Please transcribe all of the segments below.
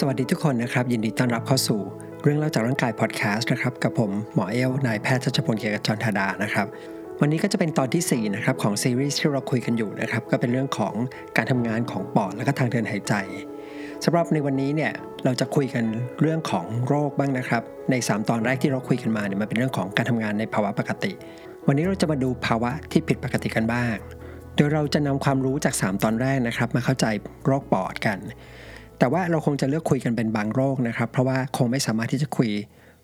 สวัสดีทุกคนนะครับ ยินดีต้อนรับเข้าสู่เรื่องเล่าจากร่างกายพอดแคสต์นะครับกับผมหมอเอลนายแพทย์ชัชพลเกียรติจรธาดานะครับ วันนี้ก็จะเป็นตอนที่ 4 นะครับของซีรีส์ที่เราคุยกันอยู่นะครับ ก็เป็นเรื่องของการทำงานของปอดและก็ทางเดินหายใจสำหรับในวันนี้เนี่ยเราจะคุยกันเรื่องของโรคบ้างนะครับ ใน 3 ตอนแรกที่เราคุยกันมาเนี่ยมันเป็นเรื่องของการทำงานในภาวะปกติ วันนี้เราจะมาดูภาวะที่ผิดปกติกันบ้าง โดยเราจะนำความรู้จาก 3 ตอนแรกนะครับ มาเข้าใจโรคปอดกัน แต่ว่าเราคงจะเลือกคุยกันเป็นบางโรคนะครับ เพราะว่าคงไม่สามารถที่จะคุย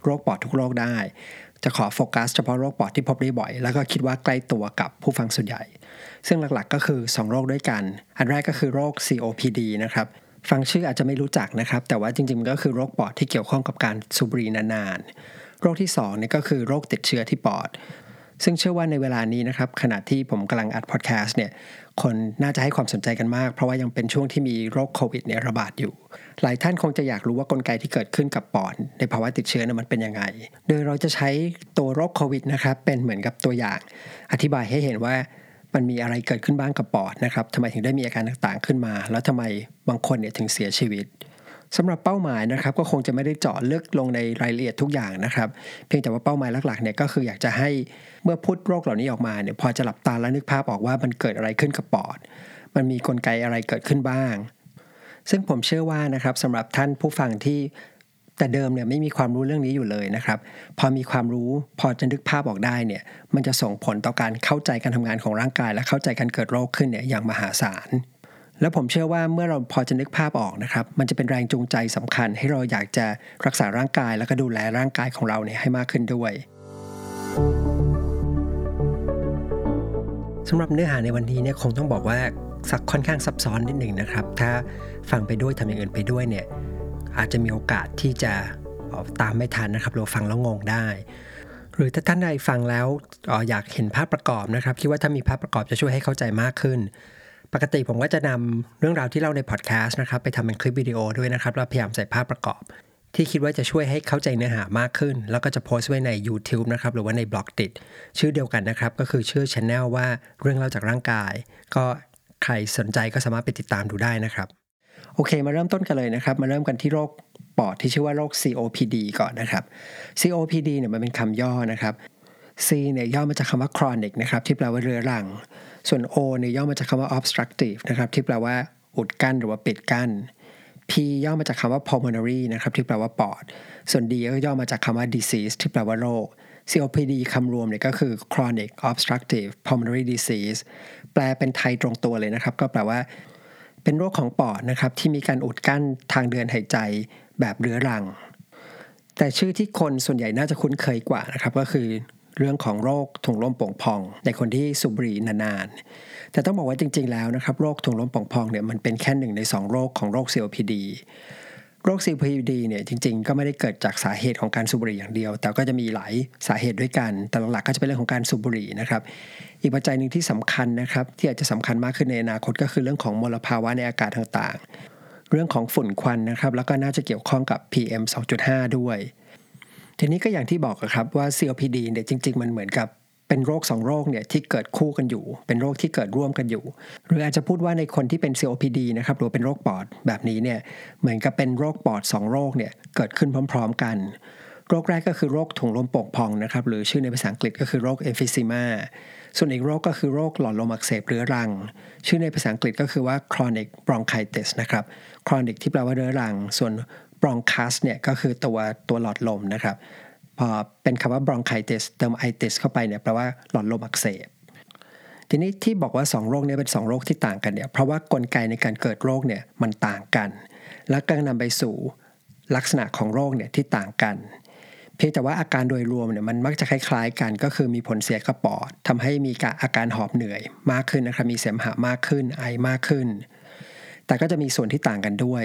โรคปอดทุกโรคได้ จะขอโฟกัสเฉพาะโรคปอดที่พบได้บ่อย แล้วก็คิดว่าใกล้ตัวกับผู้ฟังส่วนใหญ่ ซึ่งหลักๆก็คือ 2 โรคด้วยกัน อันแรกก็คือโรค COPD นะครับฟังชื่ออาจจะไม่รู้จักนะครับ แต่ว่าจริงๆก็คือโรคปอดที่เกี่ยวข้องกับการสูบบุหรี่นานๆ โรคที่2นี่ก็คือโรคติดเชื้อที่ปอด ซึ่งเชื่อว่าในเวลานี้นะครับขณะที่ผมกำลังอัดพอดแคสต์เนี่ยคนน่าจะให้ความสนใจกันมาก เพราะว่ายังเป็นช่วงที่มีโรคโควิดเนี่ยระบาดอยู่ หลายท่านคงจะอยากรู้ว่ากลไกที่เกิดขึ้นกับปอดในภาวะติดเชื้อนั้นมันเป็นยังไง โดยเราจะใช้ตัวโรคโควิดนะครับเป็นเหมือนกับตัวอย่าง อธิบายให้เห็นว่ามันมีอะไรเกิดขึ้นบ้างกับปอดนะครับทำไมถึงได้มีอาการต่างๆขึ้นมา แล้วทำไมบางคนเนี่ยถึงเสียชีวิตสำหรับเป้าหมายนะครับก็คงจะไม่ได้เจาะลึกลงในรายละเอียดทุกอย่างนะครับ เพียงแต่ว่าเป้าหมายหลักๆเนี่ยก็คืออยากจะให้ เมื่อพูดโรคเหล่านี้ออกมาเนี่ยพอจะหลับตาแล้วนึกภาพออกว่ามันเกิดอะไรขึ้นกับปอด มันมีกลไกอะไรเกิดขึ้นบ้าง ซึ่งผมเชื่อว่านะครับสำหรับท่านผู้ฟังที่แต่เดิมเนี่ยไม่มีความรู้เรื่องนี้อยู่เลยนะครับ พอมีความรู้พอจะนึกภาพออกได้เนี่ยมันจะส่งผลต่อการเข้าใจการทำงานของร่างกาย และเข้าใจการเกิดโรคขึ้นเนี่ยอย่างมหาศาลแล้วผมเชื่อว่าเมื่อเราพอจะนึกภาพออกนะครับ มันจะเป็นแรงจูงใจสำคัญ ให้เราอยากจะรักษาร่างกาย แล้วก็ดูแลร่างกายของเราเนี่ยให้มากขึ้นด้วย สำหรับเนื้อหาในวันนี้เนี่ยคงต้องบอกว่าสักค่อนข้างซับซ้อนนิดหนึ่งนะครับ ถ้าฟังไปด้วยทำอย่างอื่นไปด้วยเนี่ยอาจจะมีโอกาสที่จะตามไม่ทันนะครับหรือฟังแล้วงงได้ หรือถ้าท่านใดฟังแล้วออยากเห็นภาพประกอบนะครับคิดว่าถ้ามีภาพประกอบจะช่วยให้เข้าใจมากขึ้น ปกติผมก็จะนำเรื่องราวที่เล่าในพอดแคสต์นะครับไปทำเป็นคลิปวิดีโอด้วยนะครับแล้วพยายามใส่ภาพประกอบ ที่คิดว่าจะช่วยให้เข้าใจเนื้อหามากขึ้น แล้วก็จะโพสต์ไว้ใน YouTube นะครับหรือว่าในบล็อกติด ชื่อเดียวกันนะครับ ก็คือชื่อช anel ว่าเรื่องเล่าจากร่างกาย ก็ใครสนใจก็สามารถไปติดตามดูได้นะครับ โอเค มาเริ่มต้นกันเลยนะครับ มาเริ่มกันที่โรคปอดที่ชื่อว่าโรค COPD ก่อนนะครับ COPD เนี่ยมันเป็นคำย่อนะครับ C เนี่ยย่อมาจากคำว่า chronic นะครับที่แปลว่าเรื้อรัง ส่วน O เนี่ยย่อมาจากคำว่า obstructive นะครับที่แปลว่าอุดกั้นหรือว่าปิดกั้น P ย่อมาจากคำว่า pulmonary นะครับที่แปลว่าปอด ส่วน D ก็ย่อมาจากคำว่า disease ที่แปลว่าโรค COPD คำรวมเนี่ยก็คือ chronic obstructive pulmonary disease แปลเป็นไทยตรงตัวเลยนะครับ ก็แปลว่า เป็นโรคของปอดนะครับที่มีการอุดกั้นทางเดินหายใจแบบเรื้อรัง แต่ชื่อที่คนส่วนใหญ่น่าจะคุ้นเคยกว่านะครับก็คือ เรื่องของโรคถุงลมโป่งพอง ในคนที่สูบบุหรี่นานๆ แต่ต้องบอกว่าจริง ๆ แล้วนะครับโรคถุงลมโป่งพองเนี่ยมันเป็นแค่หนึ่งใน 2 โรคของโรค COPD โรค COPD เนี่ยจริง ๆ ก็ไม่ได้เกิดจากสาเหตุของการสูบบุหรี่อย่างเดียว แต่ก็จะมีหลายสาเหตุด้วยกัน แต่หลักๆก็จะเป็นเรื่องของการสูบบุหรี่นะครับ อีกปัจจัยหนึ่งที่สำคัญนะครับที่อาจจะสำคัญมากขึ้นในอนาคตก็คือเรื่องของมลภาวะในอากาศต่างๆ เรื่องของฝุ่นควันนะครับแล้วก็น่าจะเกี่ยวข้องกับ PM 2.5 ด้วย ทีนี้ก็อย่างที่บอกครับว่า COPD เนี่ยจริง ๆ มันเหมือนกับเป็นโรค2โรคเนี่ยที่เกิดคู่กันอยู่ เป็นโรคที่เกิดร่วมกันอยู่ หรืออาจจะพูดว่าในคนที่เป็น COPD นะครับหรือเป็นโรคปอดแบบนี้เนี่ยเหมือนกับเป็นโรคปอด2โรคเนี่ยเกิดขึ้นพร้อม ๆ กัน โรคแรกก็คือโรคถุงลมโป่งพองนะครับหรือชื่อในภาษาอังกฤษก็คือโรค emphysema ส่วนอีกโรคก็คือโรคหลอดลมอักเสบเรื้อรัง ชื่อในภาษาอังกฤษก็คือว่า chronic bronchitis นะครับ chronic ที่แปลว่าเรื้อรัง ส่วน bronchus เนี่ยก็คือตัวตัวหลอดลมนะครับ พอเป็นคำว่า bronchitis เติม itis เข้าไปเนี่ยแปลว่าหลอดลมอักเสบทีนี้ที่บอกว่า 2 โรคนี้เป็น 2 โรคที่ต่างกันเนี่ยเพราะว่ากลไกในการเกิดโรคเนี่ยมันต่างกัน และก็นำไปสู่ลักษณะของโรคเนี่ยที่ต่างกัน เพียงแต่ว่าอาการโดยรวมเนี่ยมันมักจะคล้ายๆกัน ก็คือมีผลเสียกับปอดทำให้มีอาการหอบเหนื่อยมากขึ้นนะครับมีเสมหะมากขึ้นไอมากขึ้น แต่ก็จะมีส่วนที่ต่างกันด้วย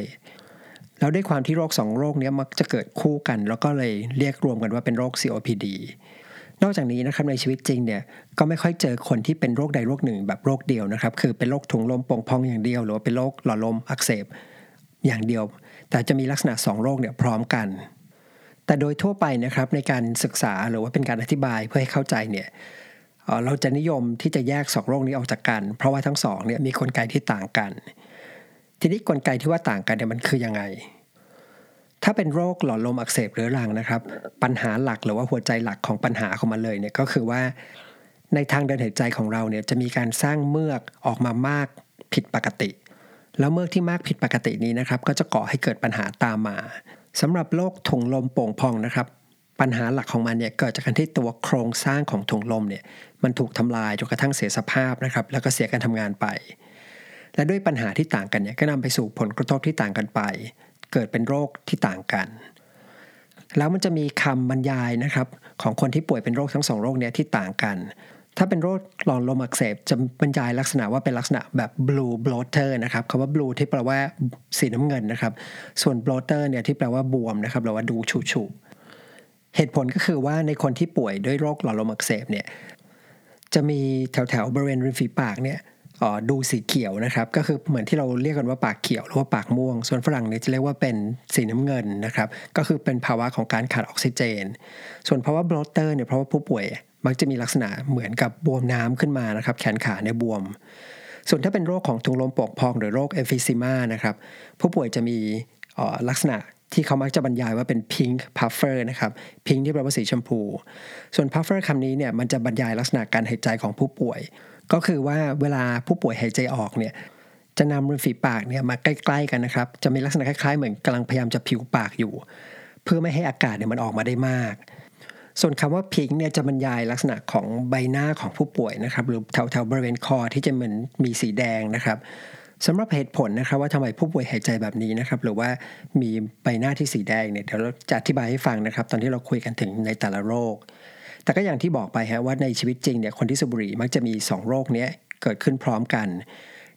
แล้วด้วยความที่โรคสองโรคนี้มักจะเกิดคู่กัน แล้วก็เลยเรียกรวมกันว่าเป็นโรค COPD นอกจากนี้นะครับในชีวิตจริงเนี่ยก็ไม่ค่อยเจอคนที่เป็นโรคใดโรคหนึ่งแบบโรคเดียวนะครับ คือเป็นโรคถุงลมโป่งพองอย่างเดียว หรือว่าเป็นโรคหลอดลมอักเสบอย่างเดียว แต่จะมีลักษณะ 2 โรคเนี่ยพร้อมกัน แต่โดยทั่วไปนะครับในการศึกษาหรือว่าเป็นการอธิบายเพื่อให้เข้าใจเนี่ยเราจะนิยมที่จะแยก 2 โรคนี้ออกจากกัน เพราะว่าทั้งสองเนี่ยมีกลไกที่ต่างกัน ทีนี้กลไกที่ว่าต่างกันเนี่ยมันคือยังไง ถ้าเป็นโรคหลอดลมอักเสบเรื้อรังนะครับ ปัญหาหลักหรือว่าหัวใจหลักของปัญหาของมันเลยเนี่ยก็คือว่า ในทางเดินหายใจของเราเนี่ยจะมีการสร้างเมือกออกมามากผิดปกติ แล้วเมือกที่มากผิดปกตินี้นะครับ ก็จะก่อให้เกิดปัญหาตามมาสำหรับโรคถุงลมโป่งพองนะครับปัญหาหลักของมันเนี่ยเกิดจากการที่ตัวโครงสร้างของถุงลมเนี่ยมันถูกทำลายจนกระทั่งเสียสภาพนะครับ แล้วก็เสียการทำงานไป และด้วยปัญหาที่ต่างกันเนี่ยก็นำไปสู่ผลกระทบที่ต่างกันไป เกิดเป็นโรคที่ต่างกัน แล้วมันจะมีคำบรรยายนะครับ ของคนที่ป่วยเป็นโรคทั้งสองโรคเนี้ยที่ต่างกัน ถ้าเป็นโรคหลอดลมอักเสบจะบรรยายลักษณะว่าเป็นลักษณะแบบ blue bloater นะครับคำว่า blue ที่แปลว่าสีน้ำเงินนะครับ ส่วน bloater เนี่ยที่แปลว่าบวมนะครับหรือว่าดูฉุฉุเหตุผลก็คือว่าในคนที่ป่วยด้วยโรคหลอดลมอักเสบเนี่ยจะมีแถวแถวบริเวณริมฝีปากเนี่ย ดูสีเขียวนะครับก็คือเหมือนที่เราเรียกกันว่าปากเขียวหรือว่าปากม่วง ส่วนฝรั่งเนี่ยจะเรียกว่าเป็นสีน้ำเงินนะครับก็คือเป็นภาวะของการขาดออกซิเจน ส่วนภาวะบลอตเตอร์เนี่ยเพราะว่าผู้ป่วยมักจะมีลักษณะเหมือนกับบวมน้ำขึ้นมานะครับแขนขาเนี่ยบวม ส่วนถ้าเป็นโรคของถุงลมโป่งพอง หรือโรค emphysema นะครับผู้ป่วยจะมีลักษณะที่เขามักจะบรรยายว่าเป็น pink puffer นะครับ pink ที่แปลว่าสีชมพู ส่วน puffer คำนี้เนี่ยมันจะบรรยายลักษณะการหายใจของผู้ป่วย ก็คือว่าเวลาผู้ป่วยหายใจออกเนี่ยจะนำริมฝีปากเนี่ยมาใกล้ ๆ กันนะครับ จะมีลักษณะคล้ายๆ เหมือนกำลังพยายามจะผิวปากอยู่ เพื่อไม่ให้อากาศเนี่ยมันออกมาได้มาก ส่วนคำว่า pink เนี่ยจะบรรยายลักษณะของใบหน้าของผู้ป่วยนะครับ หรือแถวๆบริเวณคอที่จะเหมือนมีสีแดงนะครับสำหรับเหตุผลนะครับว่าทำไมผู้ป่วยหายใจแบบนี้นะครับ หรือว่ามีใบหน้าที่สีแดงเนี่ยเดี๋ยวเราจะอธิบายให้ฟังนะครับ ตอนที่เราคุยกันถึงในแต่ละโรค แต่ก็อย่างที่บอกไปฮะว่าในชีวิตจริงเนี่ยคนที่สูบบุหรี่มักจะมี 2 โรคเนี้ยเกิดขึ้นพร้อมกัน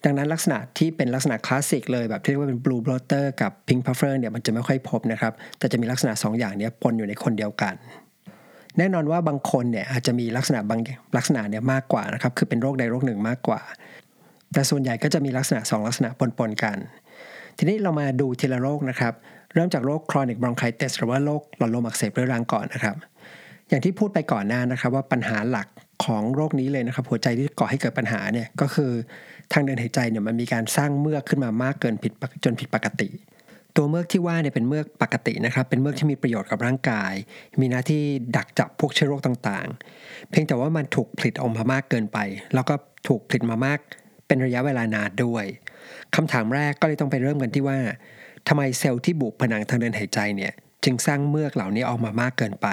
ดังนั้นลักษณะที่เป็นลักษณะคลาสสิกเลยแบบที่เรียกว่าเป็น blue bloater กับ pink puffer เนี่ยมันจะไม่ค่อยพบนะครับ แต่จะมีลักษณะ 2 อย่างนี้ปนอยู่ในคนเดียวกัน แน่นอนว่าบางคนเนี่ยอาจจะมีลักษณะบางลักษณะเนี่ยมากกว่านะครับคือเป็นโรคใดโรคหนึ่งมากกว่า แต่ส่วนใหญ่ก็จะมีลักษณะ 2 ลักษณะปนๆกัน ทีนี้เรามาดูทีละโรคนะครับเริ่มจากโรค chronic bronchitis หรือว่าโรคหลอดลมอักเสบเรื้อรังก่อนนะครับ อย่างที่พูดไปก่อนหน้านะครับว่าปัญหาหลักของโรคนี้เลยนะครับ หัวใจที่ก่อให้เกิดปัญหาเนี่ยก็คือทางเดินหายใจเนี่ยมันมีการสร้างเมือกขึ้นมามากเกินผิดจนผิดปกติ ตัวเมือกที่ว่าเนี่ยเป็นเมือกปกตินะครับ เป็นเมือกที่มีประโยชน์กับร่างกาย มีหน้าที่ดักจับพวกเชื้อโรคต่างๆ เพียงแต่ว่ามันถูกผลิตออกมามากเกินไป แล้วก็ถูกผลิตมามากเป็นระยะเวลานานด้วยคำถามแรกก็เลยต้องไปเริ่มกันที่ว่าทำไมเซลล์ที่บุผนังทางเดินหายใจเนี่ยจึงสร้างเมือกเหล่านี้ออกมามากเกินไป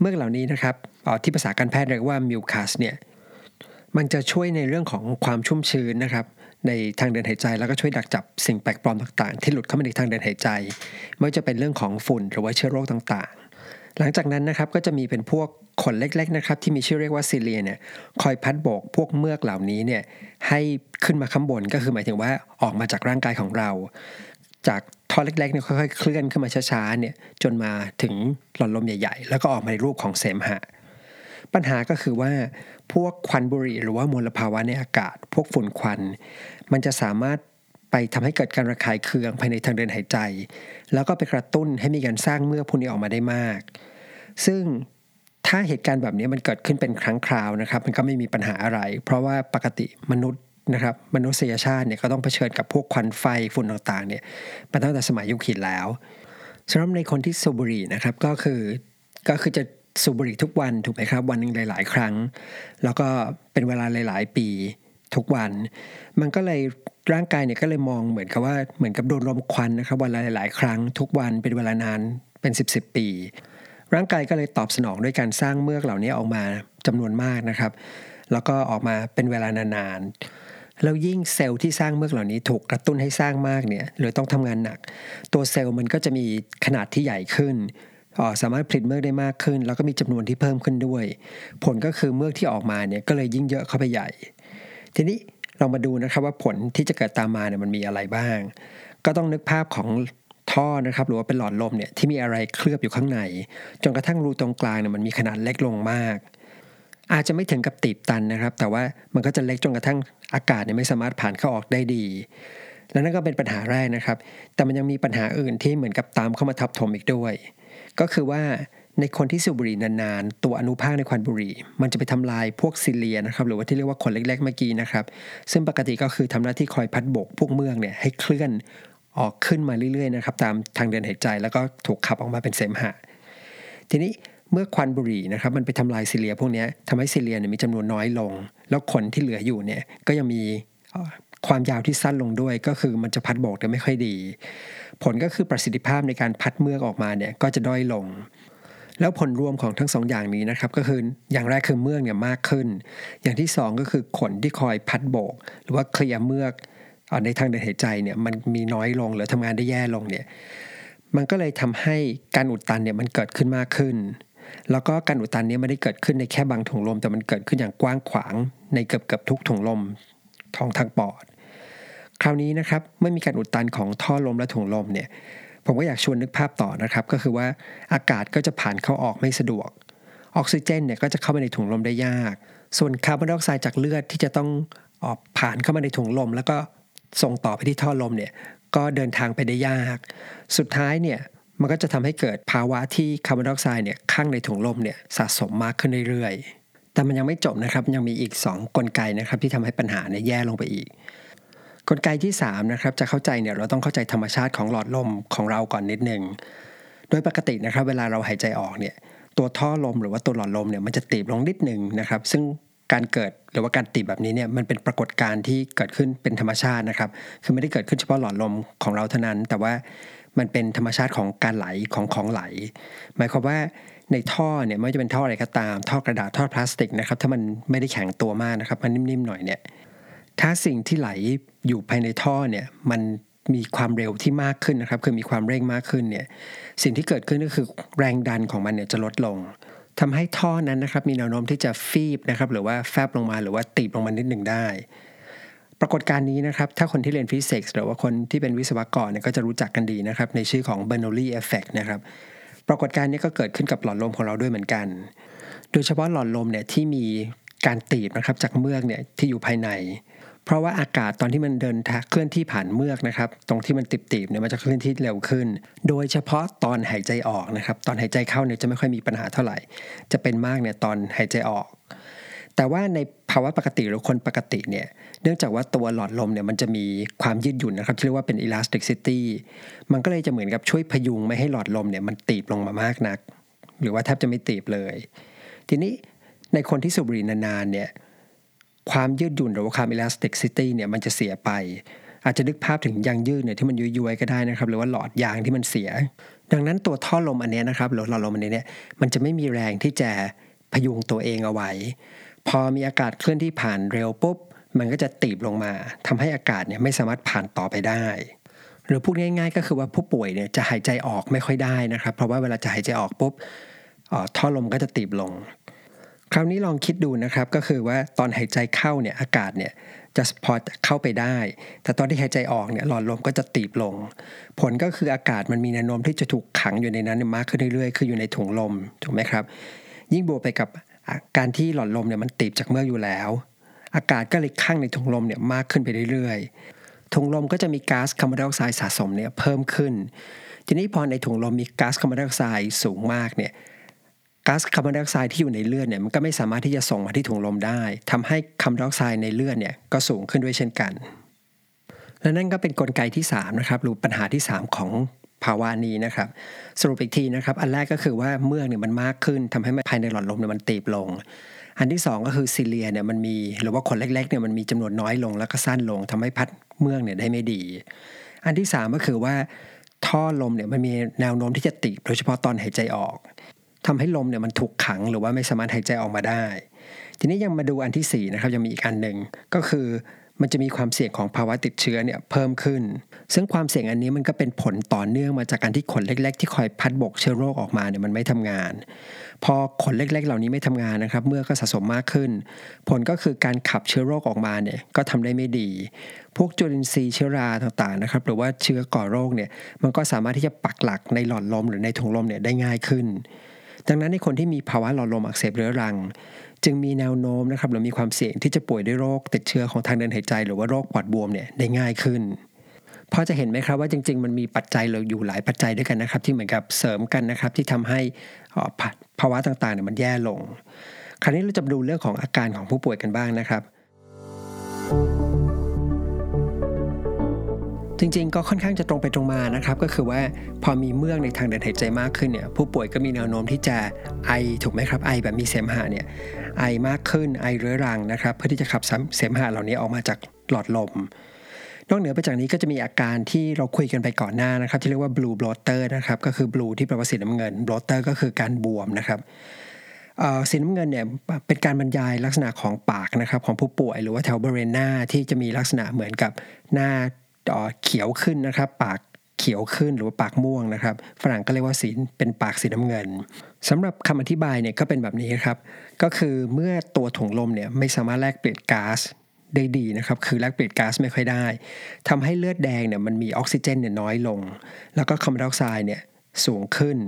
เมื่อเหล่านี้นะครับที่ภาษาการแพทย์เรียกว่ามิวคัสเนี่ยมันจะช่วยในเรื่องของความชุ่มชื้นนะครับในทางเดินหายใจแล้วก็ช่วยดักจับสิ่งแปลกปลอมต่างๆ ที่หลุดเข้ามาในทางเดินหายใจ ไม่ว่าจะเป็นเรื่องของฝุ่นหรือว่าเชื้อโรคต่างๆ หลังจากนั้นนะครับก็จะมีเป็นพวกขนเล็กๆนะครับที่มีชื่อเรียกว่าซิเลียเนี่ยคอยพัดโบกพวกเมือกเหล่านี้เนี่ยให้ขึ้นมาข้างบนก็คือหมายถึงว่าออกมาจากร่างกายของเรา จากท่อเล็กๆเนี่ยค่อยๆเคลื่อนขึ้นมาช้าๆเนี่ยจนมาถึงหลอดลมใหญ่ ๆ แล้วก็ออกมาในรูปของเสมหะ ปัญหาก็คือว่าพวกควันบุหรี่หรือว่ามลภาวะในอากาศ พวกฝุ่นควัน มันจะสามารถไปทำให้เกิดการระคายเคืองภายในทางเดินหายใจ แล้วก็ไปกระตุ้นให้มีการสร้างเมื่อพวกนี้ออกมาได้มาก ซึ่งถ้าเหตุการณ์แบบนี้มันเกิดขึ้นเป็นครั้งคราวนะครับ มันก็ไม่มีปัญหาอะไร เพราะว่าปกติมนุษย์ นะครับมนุษยชาติเนี่ยก็ต้องเผชิญกับพวกควันไฟฝุ่นต่างๆเนี่ยมาตั้งแต่สมัยยุคหินแล้วสำหรับในคนที่สูบบุหรี่นะครับก็คือก็คือจะสูบบุหรี่ทุกวันถูกไหมครับ วันหนึ่งหลาย ๆ ครั้ง แล้วก็เป็นเวลาหลาย ๆ ปีทุกวัน มันก็เลยร่างกายเนี่ยก็เลยมองเหมือนกับว่าเหมือนกับโดนลมควันนะครับวันละหลาย ๆ ครั้ง ทุกวันเป็นเวลานานเป็น 10บสปี ร่างกายก็เลยตอบสนองด้วยการสร้างเมือกเหล่านี้ออกมาจำนวนมากนะครับ แล้วก็ออกมาเป็นเวลานานๆ แล้วยิ่งเซลล์ที่สร้างเมือกเหล่านี้ถูกกระตุ้นให้สร้างมากเนี่ยหรือต้องทำงานหนัก ตัวเซลล์มันก็จะมีขนาดที่ใหญ่ขึ้นสามารถผลิตเมือกได้มากขึ้น แล้วก็มีจำนวนที่เพิ่มขึ้นด้วย ผลก็คือเมือกที่ออกมาเนี่ยก็เลยยิ่งเยอะเข้าไปใหญ่ ทีนี้เรามาดูนะครับว่าผลที่จะเกิดตามมาเนี่ยมันมีอะไรบ้าง ก็ต้องนึกภาพของท่อนะครับหรือว่าเป็นหลอดลมเนี่ยที่มีอะไรเคลือบอยู่ข้างใน จนกระทั่งรูตรงกลางเนี่ยมันมีขนาดเล็กลงมาก อาจจะไม่ถึงกับตีบตันนะครับ แต่ว่ามันก็จะเล็กจนกระทั่งอากาศเนี่ยไม่สามารถผ่านเข้าออกได้ดี แล้วนั่นก็เป็นปัญหาแรกนะครับ แต่มันยังมีปัญหาอื่นที่เหมือนกับตามเข้ามาทับถมอีกด้วย ก็คือว่าในคนที่สูบบุหรี่นานๆ ตัวอนุภาคในควันบุหรี่ มันจะไปทำลายพวกซิเลียนะครับ หรือว่าที่เรียกว่าขนเล็กๆเมื่อกี้นะครับ ซึ่งปกติก็คือทำหน้าที่คอยพัดโบกพวกเมือกเนี่ยให้เคลื่อนออกขึ้นมาเรื่อยๆนะครับ ตามทางเดินหายใจ แล้วก็ถูกขับออกมาเป็นเสมหะ ทีนี้ เมื่อควันบุหรี่นะครับมันไปทำลายซิเลียพวกนี้ทำให้ซิเลียเนี่ยมีจำนวนน้อยลง แล้วขนที่เหลืออยู่เนี่ยก็ยังมีความยาวที่สั้นลงด้วย ก็คือมันจะพัดโบกได้ไม่ค่อยดี ผลก็คือประสิทธิภาพในการพัดเมือกออกมาเนี่ยก็จะด้อยลง แล้วผลรวมของทั้งสองอย่างนี้นะครับก็คืออย่างแรกคือเมือกเนี่ยมากขึ้น อย่างที่ 2 ก็คือขนที่คอยพัดโบก หรือว่าเคลียร์เมือกในทางเดินหายใจเนี่ยมันมีน้อยลงหรือทำงานได้แย่ลงเนี่ยมันก็เลยทำให้การอุดตันเนี่ยมันเกิดขึ้นมากขึ้น แล้วก็การอุดตันนี้ไม่ได้เกิดขึ้นในแค่บางถุงลม แต่มันเกิดขึ้นอย่างกว้างขวางในเกือบเกือบทุกถุงลมท้องทางปอด คราวนี้นะครับเมื่อมีการอุดตันของท่อลมและถุงลมเนี่ยผมก็อยากชวนนึกภาพต่อนะครับ ก็คือว่าอากาศก็จะผ่านเข้าออกไม่สะดวก ออกซิเจนเนี่ยก็จะเข้าไปในถุงลมได้ยาก ส่วนคาร์บอนไดออกไซด์จากเลือดที่จะต้องออกผ่านเข้ามาในถุงลม แล้วก็ส่งต่อไปที่ท่อลมเนี่ยก็เดินทางไปได้ยาก สุดท้ายเนี่ย มันก็จะทำให้เกิดภาวะที่คาร์บอนไดออกไซด์เนี่ยข้างในถุงลมเนี่ยสะสมมากขึ้นเรื่อยๆ แต่มันยังไม่จบนะครับยังมีอีก 2 กลไกนะครับที่ทำให้ปัญหาเนี่ยแย่ลงไปอีก กลไกที่3นะครับจะเข้าใจเนี่ยเราต้องเข้าใจธรรมชาติของหลอดลมของเราก่อนนิดนึงโดยปกตินะครับเวลาเราหายใจออกเนี่ยตัวท่อลมหรือว่าตัวหลอดลมเนี่ยมันจะตีบลงนิดนึงนะครับ ซึ่งการเกิดหรือว่าการตีบแบบนี้เนี่ยมันเป็นปรากฏการณ์ที่เกิดขึ้นเป็นธรรมชาตินะครับ คือไม่ได้เกิดขึ้นเฉพาะหลอดลมของเราเท่านั้น แต่ว่า มันเป็นธรรมชาติของการไหลของของไหล หมายความว่าในท่อเนี่ยไม่ว่าจะเป็นท่ออะไรก็ตาม ท่อกระดาษท่อพลาสติกนะครับถ้ามันไม่ได้แข็งตัวมากนะครับ มันนิ่มๆหน่อยเนี่ยถ้าสิ่งที่ไหลอยู่ภายในท่อเนี่ยมันมีความเร็วที่มากขึ้นนะครับ คือมีความเร่งมากขึ้นเนี่ยสิ่งที่เกิดขึ้นก็คือแรงดันของมันเนี่ยจะลดลงทำให้ท่อนั้นนะครับมีแนวโน้มที่จะฟีบนะครับหรือว่าแฟบลงมาหรือว่าตีบลงมานิดหนึ่งได้ ปรากฏการณ์นี้นะครับ ถ้าคนที่เรียนฟิสิกส์หรือว่าคนที่เป็นวิศวกรเนี่ยก็จะรู้จักกันดีนะครับ ในชื่อของ Bernoulli effect นะครับ ปรากฏการณ์นี้ก็เกิดขึ้นกับหลอดลมของเราด้วยเหมือนกัน โดยเฉพาะหลอดลมเนี่ยที่มีการตีบนะครับจากเมือกเนี่ยที่อยู่ภายใน เพราะว่าอากาศตอนที่มันเดินทางเคลื่อนที่ผ่านเมือกนะครับ ตรงที่มันติบๆเนี่ยมันจะเคลื่อนที่เร็วขึ้น โดยเฉพาะตอนหายใจออกนะครับ ตอนหายใจเข้าเนี่ยจะไม่ค่อยมีปัญหาเท่าไหร่ จะเป็นมากเนี่ยตอนหายใจออก แต่ว่าในภาวะปกติหรือคนปกติเนี่ย เนื่องจากว่าตัวหลอดลมเนี่ยมันจะมีความยืดหยุ่นนะครับที่เรียกว่าเป็น elasticity มันก็เลยจะเหมือนกับช่วยพยุงไม่ให้หลอดลมเนี่ยมันตีบลงมามากนัก หรือว่าแทบจะไม่ตีบเลย ทีนี้ในคนที่สูบบุหรี่นานๆเนี่ยความยืดหยุ่นหรือว่าความ elasticity เนี่ยมันจะเสียไป อาจจะนึกภาพถึงยางยืดเนี่ยที่มันยุยๆก็ได้นะครับ หรือว่าหลอดยางที่มันเสีย ดังนั้นตัวท่อลมอันนี้นะครับหรือหลอดลมอันนี้เนี่ยมันจะไม่มีแรงที่จะพยุงตัวเองเอาไว้ พอมีอากาศเคลื่อนที่ผ่านเร็วปุ๊บ มันก็จะตีบลงมาทำให้อากาศเนี่ยไม่สามารถผ่านต่อไปได้ หรือพูดง่าย ๆ ก็คือว่าผู้ป่วยเนี่ยจะหายใจออกไม่ค่อยได้นะครับ เพราะว่าเวลาจะหายใจออกปุ๊บท่อลมก็จะตีบลง คราวนี้ลองคิดดูนะครับก็คือว่าตอนหายใจเข้าเนี่ยอากาศเนี่ยจะพอเข้าไปได้ แต่ตอนที่หายใจออกเนี่ยหลอดลมก็จะตีบลง ผลก็คืออากาศมันมีแนวโน้มที่จะถูกขังอยู่ในนั้นมากขึ้นเรื่อยๆ คืออยู่ในถุงลมถูกไหมครับ ยิ่งบวกไปกับ การที่หลอดลมเนี่ยมันตีบจากเมือกอยู่แล้ว อากาศก็เลยค้างในถุงลมเนี่ยมากขึ้นไปเรื่อยๆถุงลมก็จะมีก๊าซคาร์บอนไดออกไซด์สะสมเนี่ยเพิ่มขึ้น ทีนี้พอในถุงลมมีก๊าซคาร์บอนไดออกไซด์สูงมากเนี่ยก๊าซคาร์บอนไดออกไซด์ที่อยู่ในเลือดเนี่ยมันก็ไม่สามารถที่จะส่งมาที่ถุงลมได้ทำให้คาร์บอนไดออกไซด์ในเลือดเนี่ยก็สูงขึ้นด้วยเช่นกัน และนั่นก็เป็นกลไกที่3นะครับหรือปัญหาที่ 3 ของ ภาวะนี้นะครับ สรุปอีกทีนะครับ อันแรกก็คือว่าเมือกเนี่ยมันมากขึ้นทำให้ภายในหลอดลมเนี่ยมันตีบลง อันที่ 2 ก็คือซีเลียเนี่ยมันมีหรือว่าขนเล็กๆเนี่ยมันมีจำนวนน้อยลงแล้วก็สั้นลงทำให้พัดเมือกเนี่ยได้ไม่ดี อันที่ 3 ก็คือว่าท่อลมเนี่ยมันมีแนวโน้มที่จะตีบโดยเฉพาะตอนหายใจออกทำให้ลมเนี่ยมันถูกขังหรือว่าไม่สามารถหายใจออกมาได้ ทีนี้ยังมาดูอันที่4นะครับยังมีอีกอันหนึ่งก็คือมันจะมีความเสี่ยงของภาวะติดเชื้อเนี่ยเพิ่มขึ้น ซึ่งความเสี่ยงอันนี้มันก็เป็นผลต่อเนื่องมาจากการที่ขนเล็ก ๆ ที่คอยพัดบกเชื้อโรคออกมาเนี่ยมันไม่ทำงาน พอขนเล็ก ๆ เหล่านี้ไม่ทำงานนะครับ เมื่อก็สะสมมากขึ้น ผลก็คือการขับเชื้อโรคออกมาเนี่ยก็ทำได้ไม่ดี พวกจุลินทรีย์เชื้อราต่างๆนะครับหรือว่าเชื้อก่อโรคเนี่ยมันก็สามารถที่จะปักหลักในหลอดลมหรือในถุงลมเนี่ยได้ง่ายขึ้น ดังนั้นในคนที่มีภาวะหลอดลมอักเสบเรื้อรังจึงมีแนวโน้มนะครับหรือมีความเสี่ยงที่จะป่วยด้วยโรคติดเชื้อของทางเดินหายใจ หรือว่าโรคปอดบวมเนี่ยได้ง่ายขึ้น พอจะเห็นไหมครับว่าจริง ๆ มันมีปัจจัยเราอยู่หลายปัจจัยด้วยกันนะครับ ที่เหมือนกับเสริมกันนะครับ ที่ทำให้ภาวะต่างๆเนี่ยมันแย่ลง คราวนี้เราจะดูเรื่องของอาการของผู้ป่วยกันบ้างนะครับ จริงๆ ก็ค่อนข้างจะตรงไปตรงมานะครับ ก็คือว่าพอมีเมือกในทางเดินหายใจมากขึ้นเนี่ยผู้ป่วยก็มีแนวโน้มที่จะไอถูกไหมครับไอแบบมีเสมหะเนี่ยไอมากขึ้นไอเรื้อรังนะครับ เพื่อที่จะขับเสมหะเหล่านี้ออกมาจากหลอดลม นอกเหนือไปจากนี้ก็จะมีอาการที่เราคุยกันไปก่อนหน้านะครับ ที่เรียกว่า blue bloater นะครับก็คือ blue ที่แปลว่าสีน้ำเงิน bloater ก็คือการบวมนะครับสีน้ำเงินเนี่ยเป็นการบรรยายลักษณะของปากนะครับของผู้ป่วยหรือว่าแถวบริเวณหน้าที่จะมีลักษณะเหมือนกับหน้าเขียวขึ้นนะครับ ปากเขียวขึ้นหรือว่าปากม่วงนะครับ ฝรั่งก็เรียกว่าสีเป็นปากสีน้ำเงินสำหรับคำอธิบายเนี่ยก็เป็นแบบนี้ครับ ก็คือเมื่อตัวถุงลมเนี่ยไม่สามารถแลกเปลี่ยนก๊าซ ได้ดีนะครับ คือแลกเปลี่ยนก๊าซไม่ค่อยได้ทำให้เลือดแดงเนี่ยมันมีออกซิเจนเนี่ยน้อยลง แล้วก็คาร์บอนไดออกไซด์เนี่ยสูงขึ้น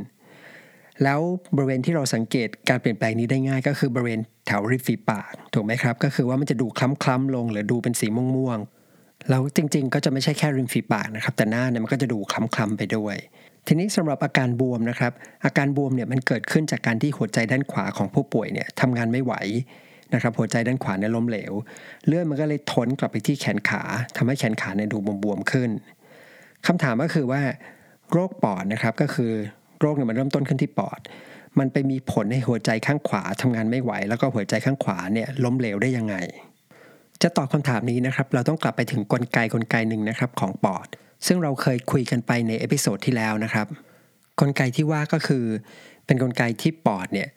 แล้วบริเวณที่เราสังเกตการเปลี่ยนแปลงนี้ได้ง่าย ก็คือบริเวณแถวริมฝีปากถูกไหมครับ ก็คือว่ามันจะดูคล้ำๆลง หรือดูเป็นสีม่วงๆแล้วจริง ๆ ก็จะไม่ใช่แค่ริมฝีปากนะครับ แต่หน้าเนี่ยมันก็จะดูคล้ำๆไปด้วยทีนี้สำหรับอาการบวมนะครับ อาการบวมเนี่ยมันเกิดขึ้นจากการที่หัวใจด้านขวาของผู้ป่วยเนี่ยทำงานไม่ไหว นะครับหัวใจด้านขวาเนี่ยล้มเหลว เลือดมันก็เลยทนกลับไปที่แขนขาทำให้แขนขาเนี่ยดูบวมๆขึ้นคำถามก็คือว่าโรคปอดนะครับก็คือโรคเนี่ยมันเริ่มต้นขึ้นที่ปอด มันไปมีผลให้หัวใจข้างขวาทำงานไม่ไหว แล้วก็หัวใจข้างขวาเนี่ยล้มเหลวได้ยังไง จะตอบคำถามนี้นะครับ เราต้องกลับไปถึงกลไกกลไกหนึ่งนะครับของปอด ซึ่งเราเคยคุยกันไปใน episode ที่แล้วนะครับ กลไกที่ว่าก็คือ เป็นกลไกที่ปอดเนี่ย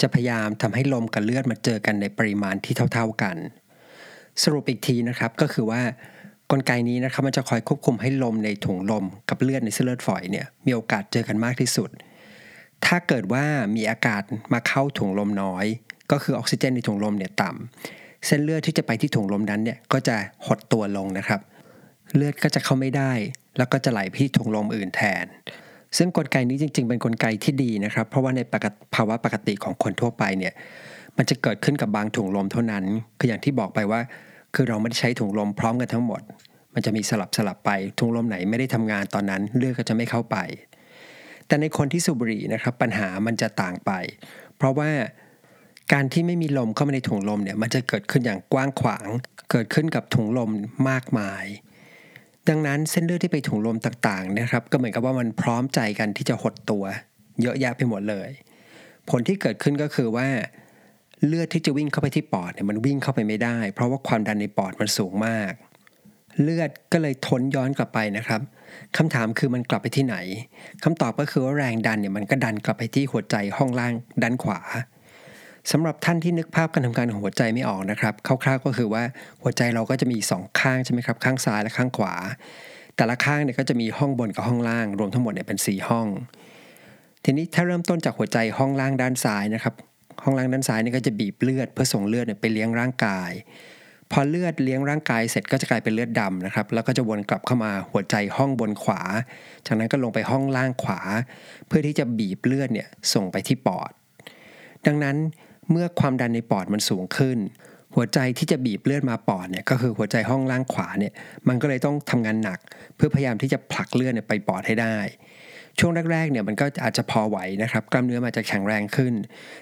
จะพยายามทำให้ลมกับเลือดมาเจอกันในปริมาณที่เท่า ๆกัน สรุปอีกทีนะครับก็คือว่ากลไกนี้นะครับมันจะคอยควบคุมให้ลมในถุงลมกับเลือดในเส้นเลือดฝอยเนี่ยมีโอกาสเจอกันมากที่สุด ถ้าเกิดว่ามีอากาศมาเข้าถุงลมน้อย ก็คือออกซิเจนในถุงลมเนี่ยต่ำเส้นเลือดที่จะไปที่ถุงลมนั้นเนี่ยก็จะหดตัวลงนะครับ เลือดก็จะเข้าไม่ได้ แล้วก็จะไหลไปที่ถุงลมอื่นแทน ซึ่งกลไกนี้จริง ๆ เป็นนกลไกที่ดีนะครับ เพราะว่าในภาวะปกติของคนทั่วไปเนี่ยมันจะเกิดขึ้นกับบางถุงลมเท่านั้น คืออย่างที่บอกไปว่า คือเราไม่ได้ใช้ถุงลมพร้อมกันทั้งหมด มันจะมีสลับสลับไปถุงลมไหนไม่ได้ทำงานตอนนั้น เลือดก็จะไม่เข้าไป แต่ในคนที่สูบบุหรี่นะครับปัญหามันจะต่างไป เพราะว่าการที่ไม่มีลมเข้ามาในถุงลมเนี่ยมันจะเกิดขึ้นอย่างกว้างขวาง เกิดขึ้นกับถุงลมมากมาย ดังนั้นเส้นเลือดที่ไปถุงลมต่างๆนะครับ ก็เหมือนกับว่ามันพร้อมใจกันที่จะหดตัว เยอะแยะไปหมดเลย ผลที่เกิดขึ้นก็คือว่า เลือดที่จะวิ่งเข้าไปที่ปอดเนี่ยมันวิ่งเข้าไปไม่ได้ เพราะว่าความดันในปอดมันสูงมาก เลือดก็เลยทนย้อนกลับไปนะครับคำถามคือมันกลับไปที่ไหนคำตอบก็คือว่าแรงดันเนี่ยมันก็ดันกลับไปที่หัวใจห้องล่างด้านขวา สำหรับท่านที่นึกภาพการทำงานของหัวใจไม่ออกนะครับคร่าวๆก็คือว่าหัวใจเราก็จะมี2ข้างใช่ไหมครับข้างซ้ายและข้างขวา แต่ละข้างเนี่ยก็จะมีห้องบนกับห้องล่าง รวมทั้งหมดเนี่ยเป็น 4 ห้อง ทีนี้ถ้าเริ่มต้นจากหัวใจห้องล่างด้านซ้ายนะครับห้องล่างด้านซ้ายนี่ก็จะบีบเลือดเพื่อส่งเลือดไปเลี้ยงร่างกาย พอเลือดเลี้ยงร่างกายเสร็จก็จะกลายเป็นเลือดดำนะครับแล้วก็จะวนกลับเข้ามาหัวใจห้องบนขวา จากนั้นก็ลงไปห้องล่างขวา เพื่อที่จะบีบเลือดเนี่ยส่งไปที่ปอด ดังนั้น เมื่อความดันในปอดมันสูงขึ้น หัวใจที่จะบีบเลือดมาปอดเนี่ยก็คือหัวใจห้องล่างขวาเนี่ยมันก็เลยต้องทำงานหนัก เพื่อพยายามที่จะผลักเลือดไปปอดให้ได้ ช่วงแรกๆเนี่ยมันก็อาจจะพอไหวนะครับกล้ามเนื้อมันจะแข็งแรงขึ้น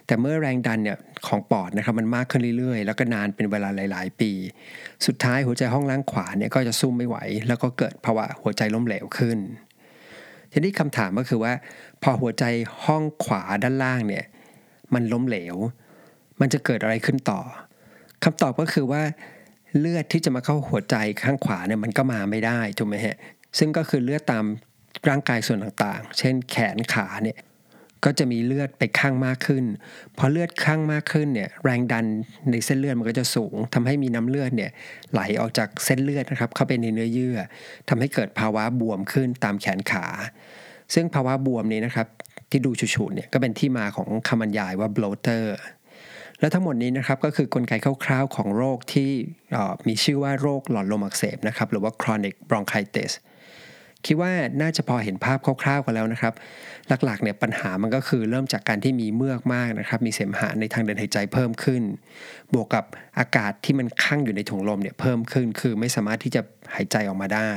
แต่เมื่อแรงดันเนี่ยของปอดนะครับมันมากขึ้นเรื่อยๆ แล้วก็นานเป็นเวลาหลาย ๆ ปี สุดท้ายหัวใจห้องล่างขวาเนี่ยก็จะซุ่มไม่ไหว แล้วก็เกิดภาวะหัวใจล้มเหลวขึ้นทีนี้คำถามก็คือว่า พอหัวใจห้องขวาด้านล่างเนี่ยมันล้มเหลว มันจะเกิดอะไรขึ้นต่อคำตอบก็คือว่าเลือดที่จะมาเข้าหัวใจข้างขวาเนี่ยมันก็มาไม่ได้ถูกไหมฮะซึ่งก็คือเลือดตามร่างกายส่วนต่างๆ เช่นแขนขาเนี่ยก็จะมีเลือดไปข้างมากขึ้นพอเลือดข้างมากขึ้นเนี่ยแรงดันในเส้นเลือดมันก็จะสูงทำให้มีน้ำเลือดเนี่ยไหลออกจากเส้นเลือดนะครับเข้าไปในเนื้อเยื่อทำให้เกิดภาวะบวมขึ้นตามแขนขา ซึ่งภาวะบวมนี้นะครับที่ดูฉุๆเนี่ยก็เป็นที่มาของคำบรรยายว่า bloater และทั้งหมดนี้นะครับก็คือกลไกคร่าวๆของโรคที่มีชื่อว่าโรคหลอดลมอักเสบนะครับหรือว่า chronic bronchitis คิดว่าน่าจะพอเห็นภาพคร่าวๆกันแล้วนะครับ หลักๆเนี่ยปัญหามันก็คือเริ่มจากการที่มีเมือกมากนะครับ มีเสมหะในทางเดินหายใจเพิ่มขึ้น บวกกับอากาศที่มันคั่งอยู่ในถุงลมเนี่ยเพิ่มขึ้น คือไม่สามารถที่จะหายใจออกมาได้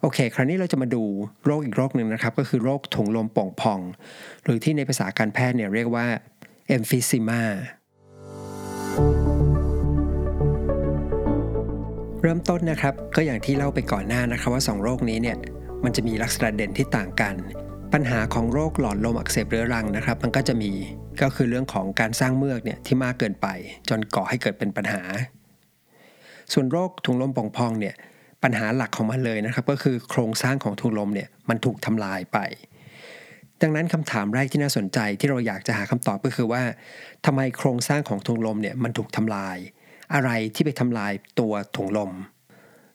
โอเค คราวนี้เราจะมาดูโรคอีกโรคหนึ่งนะครับ ก็คือโรคถุงลมป่องพอง หรือที่ในภาษาการแพทย์เนี่ยเรียกว่า เอมฟิซิมาเริ่มต้นนะครับก็อย่างที่เล่าไปก่อนหน้านะครับว่า 2 โรคนี้เนี่ยมันจะมีลักษณะเด่นที่ต่างกัน ปัญหาของโรคหลอดลมอักเสบเรื้อรังนะครับ มันก็จะมีก็คือเรื่องของการสร้างเมือกเนี่ยที่มากเกินไป จนก่อให้เกิดเป็นปัญหา ส่วนโรคถุงลมป่องพองเนี่ยปัญหาหลักของมันเลยนะครับ ก็คือโครงสร้างของถุงลมเนี่ยมันถูกทำลายไป ดังนั้นคำถามแรกที่น่าสนใจที่เราอยากจะหาคำตอบก็คือว่าทำไมโครงสร้างของถุงลมเนี่ยมันถูกทำลาย อะไรที่ไปทำลายตัวถุงลม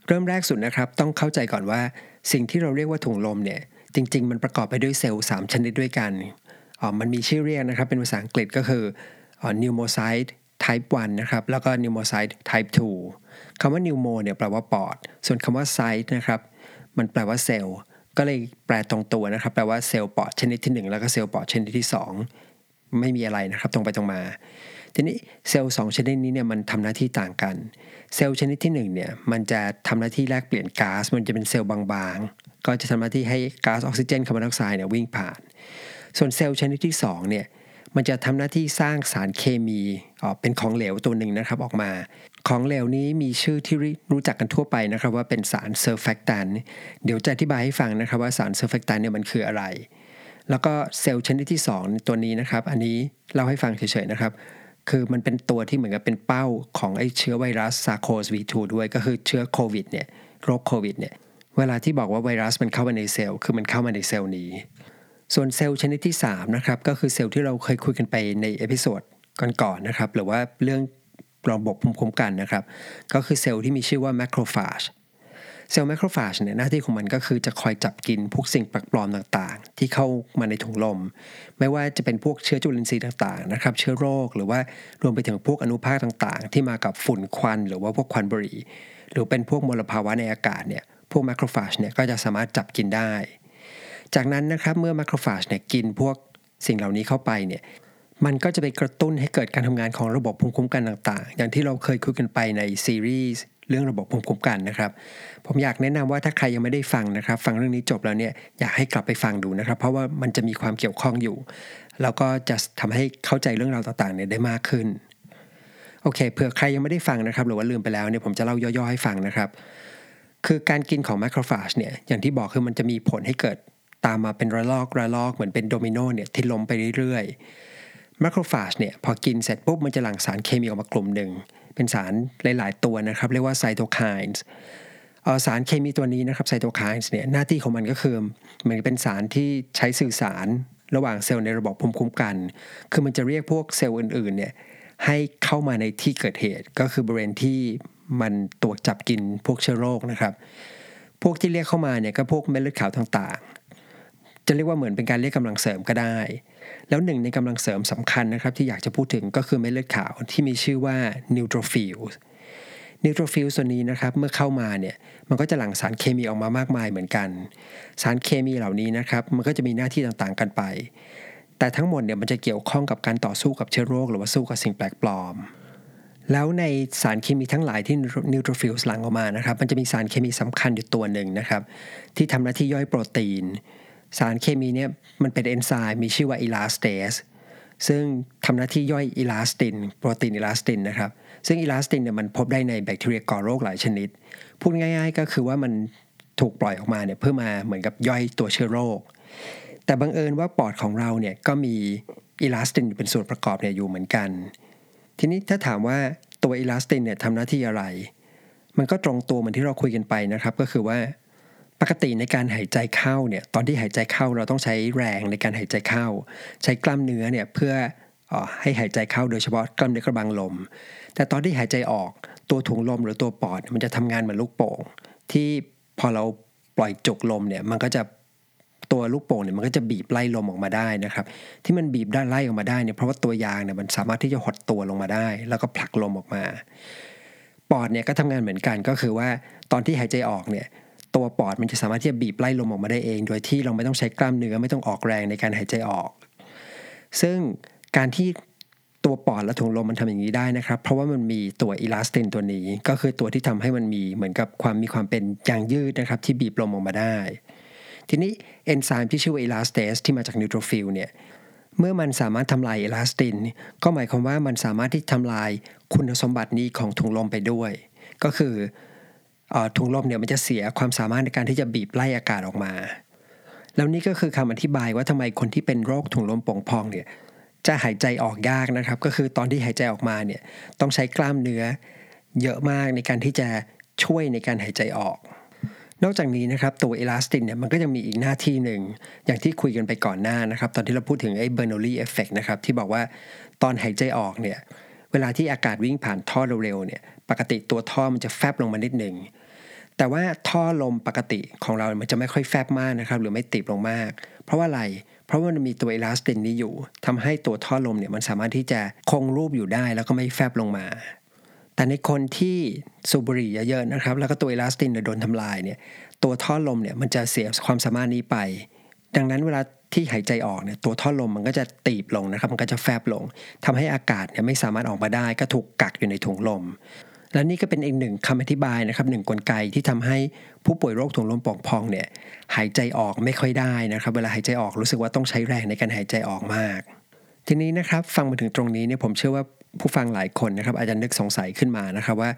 เริ่มแรกสุดนะครับ ต้องเข้าใจก่อนว่า สิ่งที่เราเรียกว่าถุงลมเนี่ยจริง ๆ มันประกอบไปด้วยเซลล์3ชนิดด้วยกันอ๋อมันมีชื่อเรียกนะครับ เป็นภาษาอังกฤษก็คืออ๋อ pneumocyte type 1นะครับแล้วก็ pneumocyte type 2คำว่า pneumo เนี่ยแปลว่าปอด ส่วนคำว่า cyte นะครับมันแปลว่าเซลล์ ก็เลยแปลตรงตัวนะครับ แปลว่าเซลล์ปอดชนิดที่ 1 แล้วก็เซลล์ปอดชนิดที่ 2 ไม่มีอะไรนะครับ ตรงไปตรงมา ทีนี้เซลล์ชนิดนี้เนี่ยมันทำหน้าที่ต่างกัน เซลล์ชนิดที่1เนี่ยมันจะทำหน้าที่แลกเปลี่ยนก๊าซมันจะเป็นเซลล์บางๆ ก็จะทำหน้าที่ให้ก๊าซออกซิเจนคาร์บอนไดออกไซด์เนี่ยวิ่งผ่าน ส่วนเซลล์ชนิดที่2เนี่ยมันจะทำหน้าที่สร้างสารเคมีออกเป็นของเหลวตัวหนึ่งนะครับออกมา ของเหลวนี้มีชื่อที่รู้จักกันทั่วไปนะครับว่าเป็นสาร surfactant เดี๋ยวจะอธิบายให้ฟังนะครับว่าสาร surfactant เนี่ยมันคืออะไร แล้วก็เซลล์ชนิดที่ 2 ตัวนี้นะครับ อันนี้เล่าให้ฟังเฉยๆนะครับ คือมันเป็นตัวที่เหมือนกับเป็นเป้าของไอ้เชื้อไวรัสซาโคส V2 ด้วยก็คือเชื้อโควิดเนี่ยโรคโควิดเนี่ยเวลาที่บอกว่าไวรัสมันเข้ามาในเซลล์คือมันเข้ามาในเซลล์นี้ ส่วนเซลล์ชนิดที่3นะครับก็คือเซลล์ที่เราเคยคุยกันไปใน episode ก่อนๆนะครับหรือว่าเรื่อง ระบบภูมิคุ้มกันนะครับ ก็คือเซลล์ที่มีชื่อว่า macrophageเซลล์แมคโครฟาจเนี่ยหน้าที่ของมันก็คือจะคอยจับกินพวกสิ่งแปลกปลอมต่างๆ ที่เข้ามาในถุงลม ไม่ว่าจะเป็นพวกเชื้อจุลินทรีย์ต่างๆนะครับเชื้อโรคหรือว่ารวมไปถึงพวกอนุภาคต่างๆ ที่มากับฝุ่นควัน หรือว่าพวกควันบุหรี่หรือเป็นพวกมลภาวะในอากาศเนี่ยพวกแมคโครฟาจเนี่ยก็จะสามารถจับกินได้ จากนั้นนะครับเมื่อแมคโครฟาจเนี่ยกินพวกสิ่งเหล่านี้เข้าไปเนี่ย มันก็จะไปกระตุ้นให้เกิดการทำงานของระบบภูมิคุ้มกันต่างๆ อย่างที่เราเคยคุยกันไปในซีรีส์เรื่องระบบภูมิคุ้มกันนะครับ ผมอยากแนะนำว่าถ้าใครยังไม่ได้ฟังนะครับ ฟังเรื่องนี้จบแล้วเนี่ยอยากให้กลับไปฟังดูนะครับ เพราะว่ามันจะมีความเกี่ยวข้องอยู่ แล้วก็จะทำให้เข้าใจเรื่องราวต่างๆเนี่ยได้มากขึ้นโอเคเผื่อใครยังไม่ได้ฟังนะครับ หรือว่าลืมไปแล้วเนี่ยผมจะเล่าย่อๆให้ฟังนะครับ คือการกินของแมคโครฟาจเนี่ยอย่างที่บอกคือมันจะมีผลให้เกิดตามมาเป็นระลอกระลอกเหมือนเป็นโดมิโนเนี่ยที่ล้มไปเรื่อยๆ แมคโครฟาจเนี่ยพอกินเสร็จปุ๊บมันจะหลั่งสารเคมีออกมากลุ่มหนึ่ง เป็นสารหลาย ๆ ตัวนะครับ เรียกว่าไซโตไคน์สารเคมีตัวนี้นะครับไซโตไคน์เนี่ยหน้าที่ของมันก็คือเหมือนเป็นสารที่ใช้สื่อสารระหว่างเซลล์ในระบบภูมิคุ้มกัน คือมันจะเรียกพวกเซลล์อื่น ๆ เนี่ยให้เข้ามาในที่เกิดเหตุ ก็คือบริเวณที่มันตรวจจับกินพวกเชื้อโรคนะครับ พวกที่เรียกเข้ามาเนี่ยก็พวกเม็ดเลือดขาวต่างๆ จะเรียกว่าเหมือนเป็นการเรียกกำลังเสริมก็ได้ แล้วหนึ่งในกำลังเสริมสำคัญนะครับที่อยากจะพูดถึงก็คือเม็ดเลือดขาวที่มีชื่อว่า neutrophils neutrophils ตัวนี้นะครับเมื่อเข้ามาเนี่ยมันก็จะหลั่งสารเคมีออกมามากมายเหมือนกัน สารเคมีเหล่านี้นะครับมันก็จะมีหน้าที่ต่างๆกันไป แต่ทั้งหมดเนี่ยมันจะเกี่ยวข้องกับการต่อสู้กับเชื้อโรค หรือว่าสู้กับสิ่งแปลกปลอม แล้วในสารเคมีทั้งหลายที่ neutrophils หลั่งออกมานะครับมันจะมีสารเคมีสำคัญอยู่ตัวหนึ่งนะครับที่ทำหน้าที่ย่อยโปรตีน สารเคมีเนี่ยมันเป็นเอนไซม์มีชื่อว่า elastase ซึ่งทำหน้าที่ย่อยอิลาสตินโปรตีนอิลาสตินนะครับ ซึ่งอิลาสตินเนี่ยมันพบได้ในแบคทีเรียก่อโรคหลายชนิด พูดง่าย ๆ ก็คือว่ามันถูกปล่อยออกมาเนี่ยเพื่อมาเหมือนกับย่อยตัวเชื้อโรค แต่บังเอิญว่าปอดของเราเนี่ยก็มีอิลาสตินเป็นส่วนประกอบเนี่ยอยู่เหมือนกัน ทีนี้ถ้าถามว่าตัวอิลาสตินเนี่ยทำหน้าที่อะไร มันก็ตรงตัวเหมือนที่เราคุยกันไปนะครับ ก็คือว่า ปกติในการหายใจเข้าเนี่ยตอนที่หายใจเข้าเราต้องใช้แรงในการหายใจเข้า ใช้กล้ามเนื้อเนี่ยเพื่ออให้หายใจเข้าโดยเฉพาะกล้ามเนื้อกระบังลม แต่ตอนที่หายใจออกตัวถุงลมหรือตัวปอด มันจะทำงานเหมือนลูกโป่ง ที่พอเราปล่อยจุกลมเนี่ยมันก็จะตัวลูกโป่งเนี่ยมันก็จะบีบไล่ลมออกมาได้นะครับ ที่มันบีบด้านไล่ออกมาได้เนี่ยเพราะว่าตัวยางเนี่ยมันสามารถที่จะหดตัวลงมาได้ แล้วก็ผลักลมออกมา ปอดเนี่ยก็ทำงานเหมือนกันก็คือว่าตอนที่หายใจออกเนี่ย ตัวปอดมันจะสามารถที่จะบีบไล่ลมออกมาได้เอง โดยที่เราไม่ต้องใช้กล้ามเนื้อไม่ต้องออกแรงในการหายใจออก ซึ่งการที่ตัวปอดและถุงลมมันทำอย่างนี้ได้นะครับ เพราะว่ามันมีตัวอิลาสตินตัวนี้ ก็คือตัวที่ทำให้มันมีเหมือนกับความมีความเป็นยางยืดนะครับ ที่บีบลมออกมาได้ ทีนี้เอนไซม์ที่ชื่อว่า elastase ที่มาจาก neutrophil เนี่ยเมื่อมันสามารถทำลายอิลาสติน ก็หมายความว่ามันสามารถที่ทำลายคุณสมบัตินี้ของถุงลมไปด้วย ก็คือ ถุงลมเนี่ยมันจะเสียความสามารถในการที่จะบีบไล่อากาศออกมา แล้วนี่ก็คือคำอธิบายว่าทำไมคนที่เป็นโรคถุงลมโป่งพองเนี่ยจะหายใจออกยากนะครับ ก็คือตอนที่หายใจออกมาเนี่ยต้องใช้กล้ามเนื้อเยอะมากในการที่จะช่วยในการหายใจออก นอกจากนี้นะครับตัวเอลาสตินเนี่ยมันก็ยังมีอีกหน้าที่หนึ่ง อย่างที่คุยกันไปก่อนหน้านะครับ ตอนที่เราพูดถึงไอ้ Bernoulli effect นะครับที่บอกว่าตอนหายใจออกเนี่ยเวลาที่อากาศวิ่งผ่านท่อเร็วๆเนี่ยปกติตัวท่อมันจะแฟบลงมานิดหนึ่ง แต่ว่าท่อลมปกติของเรา มันจะไม่ค่อยแฟบมากนะครับ หรือไม่ติดลงมาก เพราะว่าอะไร เพราะว่ามันมีตัวเอลาสตินนี้อยู่ทำให้ตัวท่อลมเนี่ยมันสามารถที่จะคงรูปอยู่ได้แล้วก็ไม่แฟบลงมา แต่ในคนที่สูบบุหรี่เยอะๆนะครับ แล้วก็ตัวเอลาสตินโดนทำลายเนี่ย ตัวท่อลมเนี่ยมันจะเสียความสามารถนี้ไป ดังนั้นเวลาที่หายใจออกเนี่ยตัวท่อลมมันก็จะตีบลงนะครับ มันก็จะแฟบลงทำให้อากาศเนี่ยไม่สามารถออกมาได้ ก็ถูกกักอยู่ในถุงลม และนี่ก็เป็นอีกหนึ่งคำอธิบายนะครับหนึ่งกลไกที่ทำให้ผู้ป่วยโรคถุงลมป่องพองเนี่ยหายใจออกไม่ค่อยได้นะครับ เวลาหายใจออกรู้สึกว่าต้องใช้แรงในการหายใจออกมาก ทีนี้นะครับฟังมาถึงตรงนี้เนี่ยผมเชื่อว่าผู้ฟังหลายคนนะครับอาจจะนึกสงสัยขึ้นมานะครับว่า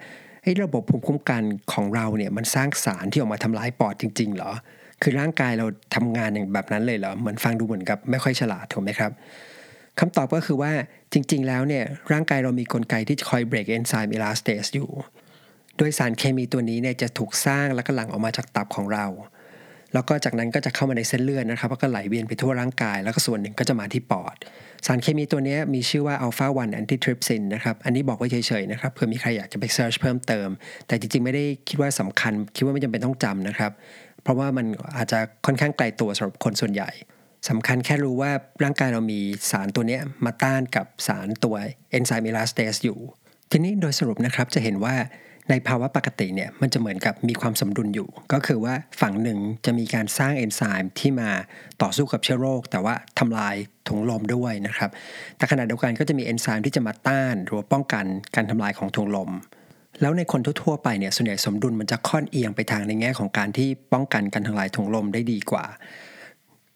ระบบภูมิคุ้มกันของเราเนี่ยมันสร้างสารที่ออกมาทำลายปอดจริง ๆ เหรอ คือร่างกายเราทำงานอย่างแบบนั้นเลยเหรอเหมือนฟังดูเหมือนกับไม่ค่อยฉลาดถูกไหมครับ คำตอบก็คือว่าจริง ๆ แล้วเนี่ยร่างกายเรามีกลไกที่คอยเบรกเอนไซม์ elastase อยู่ โดยสารเคมีตัวนี้เนี่ยจะถูกสร้างแล้วก็หลั่งออกมาจากตับของเรา แล้วก็จากนั้นก็จะเข้ามาในเส้นเลือดนะครับแล้วก็ไหลเวียนไปทั่วร่างกาย แล้วก็ส่วนหนึ่งก็จะมาที่ปอด สารเคมีตัวนี้มีชื่อว่า alpha-1 antitrypsin นะครับอันนี้บอกไว้เฉยๆนะครับเผื่อมีใครอยากจะไป search เพิ่มเติม แต่จริงๆไม่ได้คิดว่าสำคัญ คิดว่าไม่จำเป็นต้องจำนะครับเพราะว่ามันอาจจะค่อนข้างไกลตัวสำหรับคนส่วนใหญ่ สำคัญแค่รู้ว่าร่างกายเรามีสารตัวนี้มาต้านกับสารตัวเอนไซม์เอลาสเตสอยู่ ทีนี้โดยสรุปนะครับจะเห็นว่าในภาวะปกติเนี่ยมันจะเหมือนกับมีความสมดุลอยู่ ก็คือว่าฝั่งหนึ่งจะมีการสร้างเอนไซม์ที่มาต่อสู้กับเชื้อโรค แต่ว่าทำลายถุงลมด้วยนะครับ แต่ขณะเดียวกันก็จะมีเอนไซม์ที่จะมาต้านหรือป้องกันการทำลายของถุงลม แล้วในคนทั่วๆไปเนี่ยส่วนใหญ่สมดุลมันจะค่อนเอียงไปทางในแง่ของการที่ป้องกันการทำลายถุงลมได้ดีกว่า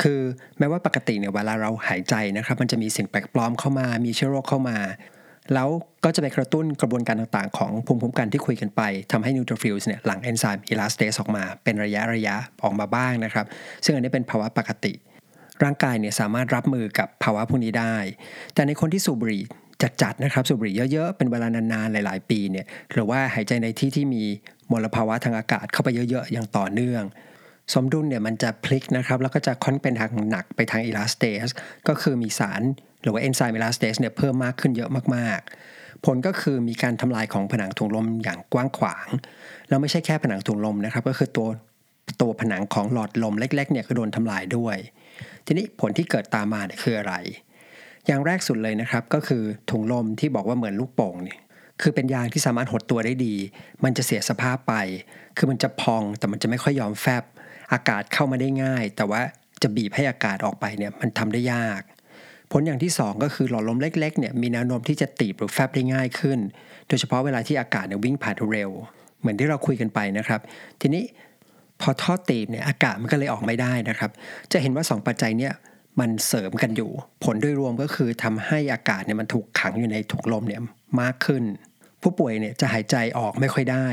คือแม้ว่าปกติเนี่ยเวลาเราหายใจนะครับ มันจะมีสิ่งแปลกปลอมเข้ามา มีเชื้อโรคเข้ามา แล้วก็จะไปกระตุ้นกระบวนการต่างๆ ของภูมิคุ้มกันที่คุยกันไปทำให้ neutrophils เนี่ยหลั่งเอนไซม์ elastase ออกมา เป็นระยะระยะออกมาบ้างนะครับ ซึ่งอันนี้เป็นภาวะปกติ ร่างกายเนี่ยสามารถรับมือกับภาวะพวกนี้ได้ แต่ในคนที่สูบบุหรี่จัดๆนะครับสูบบุหรี่เยอะๆ เป็นเวลานานๆ หลายๆ ปีเนี่ยหรือว่าหายใจในที่ที่มีมลภาวะทางอากาศเข้าไปเยอะๆ อย่างต่อเนื่อง สมดุลเนี่ยมันจะพลิกนะครับแล้วก็จะค่อนเป็นทางหนักไปทาง elastase ก็คือมีสารหรือว่าเอนไซม์ elastase เนี่ยเพิ่มมากขึ้นเยอะมากๆ ผลก็คือมีการทำลายของผนังถุงลมอย่างกว้างขวาง แล้วไม่ใช่แค่ผนังถุงลมนะครับ ก็คือตัวตัวผนังของหลอดลมเล็กๆเนี่ยก็โดนทำลายด้วย ทีนี้ผลที่เกิดตามมาเนี่ยคืออะไร อย่างแรกสุดเลยนะครับก็คือถุงลมที่บอกว่าเหมือนลูกโป่งเนี่ยคือเป็นยางที่สามารถหดตัวได้ดี มันจะเสียสภาพไป คือมันจะพองแต่มันจะไม่ค่อยยอมแฟบ อากาศเข้ามาได้ง่าย แต่ว่าจะบีบให้อากาศออกไปเนี่ยมันทำได้ยาก ผลอย่างที่ 2 ก็คือหลอดลมเล็กๆเนี่ยมีแนวโน้มที่จะตีบหรือแฟบได้ง่ายขึ้น โดยเฉพาะเวลาที่อากาศเนี่ยวิ่งผ่านเร็ว เหมือนที่เราคุยกันไปนะครับ ทีนี้พอท่อตีบเนี่ยอากาศมันก็เลยออกไม่ได้นะครับ จะเห็นว่า 2 ปัจจัยเนี่ยมันเสริมกันอยู่ ผลโดยรวมก็คือทำให้อากาศเนี่ยมันถูกขังอยู่ในถุงลมเนี่ยมากขึ้น ผู้ป่วยเนี่ยจะหายใจออกไม่ค่อยได้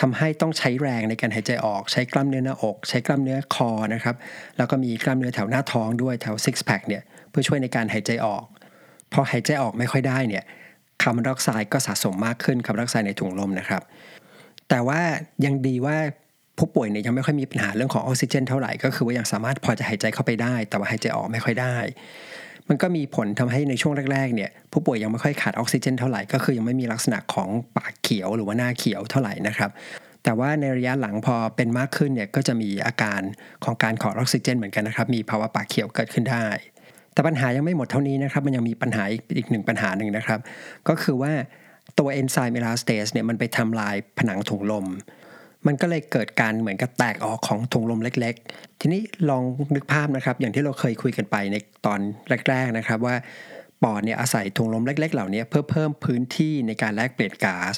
ทำให้ต้องใช้แรงในการหายใจออก ใช้กล้ามเนื้อหน้าอก ใช้กล้ามเนื้อคอนะครับ แล้วก็มีกล้ามเนื้อแถวหน้าท้องด้วยแถวซิกแพคเนี่ยเพื่อช่วยในการหายใจออก พอหายใจออกไม่ค่อยได้เนี่ยคาร์บอนไดออกไซด์ก็สะสมมากขึ้นคาร์บอนไดออกไซด์ในถุงลมนะครับ แต่ว่ายังดีว่าผู้ป่วยเนี่ยยังไม่ค่อยมีปัญหาเรื่องของออกซิเจนเท่าไหร่ก็คือว่ายังสามารถพอจะหายใจเข้าไปได้ แต่ว่าหายใจออกไม่ค่อยได้ มันก็มีผลทำให้ในช่วงแรกๆเนี่ยผู้ป่วยยังไม่ค่อยขาดออกซิเจนเท่าไหร่ก็คือยังไม่มีลักษณะของปากเขียวหรือว่าหน้าเขียวเท่าไหร่นะครับแต่ว่าในระยะหลังพอเป็นมากขึ้นเนี่ยก็จะมีอาการของการขอออกซิเจนเหมือนกันนะครับ มีภาวะปากเขียวเกิดขึ้นได้ แต่ปัญหายังไม่หมดเท่านี้นะครับ มันยังมีปัญหาอีกหนึ่งปัญหาหนึ่งนะครับ ก็คือว่าตัวเอนไซม์ elastase เนี่ยมันไปทำลายผนังถุงลม มันก็เลยเกิดการเหมือนกับแตกออกของถุงลมเล็ก ๆ ทีนี้ลองนึกภาพนะครับ อย่างที่เราเคยคุยกันไปในตอนแรก ๆ นะครับว่าปอดเนี่ยอาศัยถุงลมเล็ก ๆ เหล่านี้เพื่อเพิ่มพื้นที่ในการแลกเปลี่ยนก๊าซ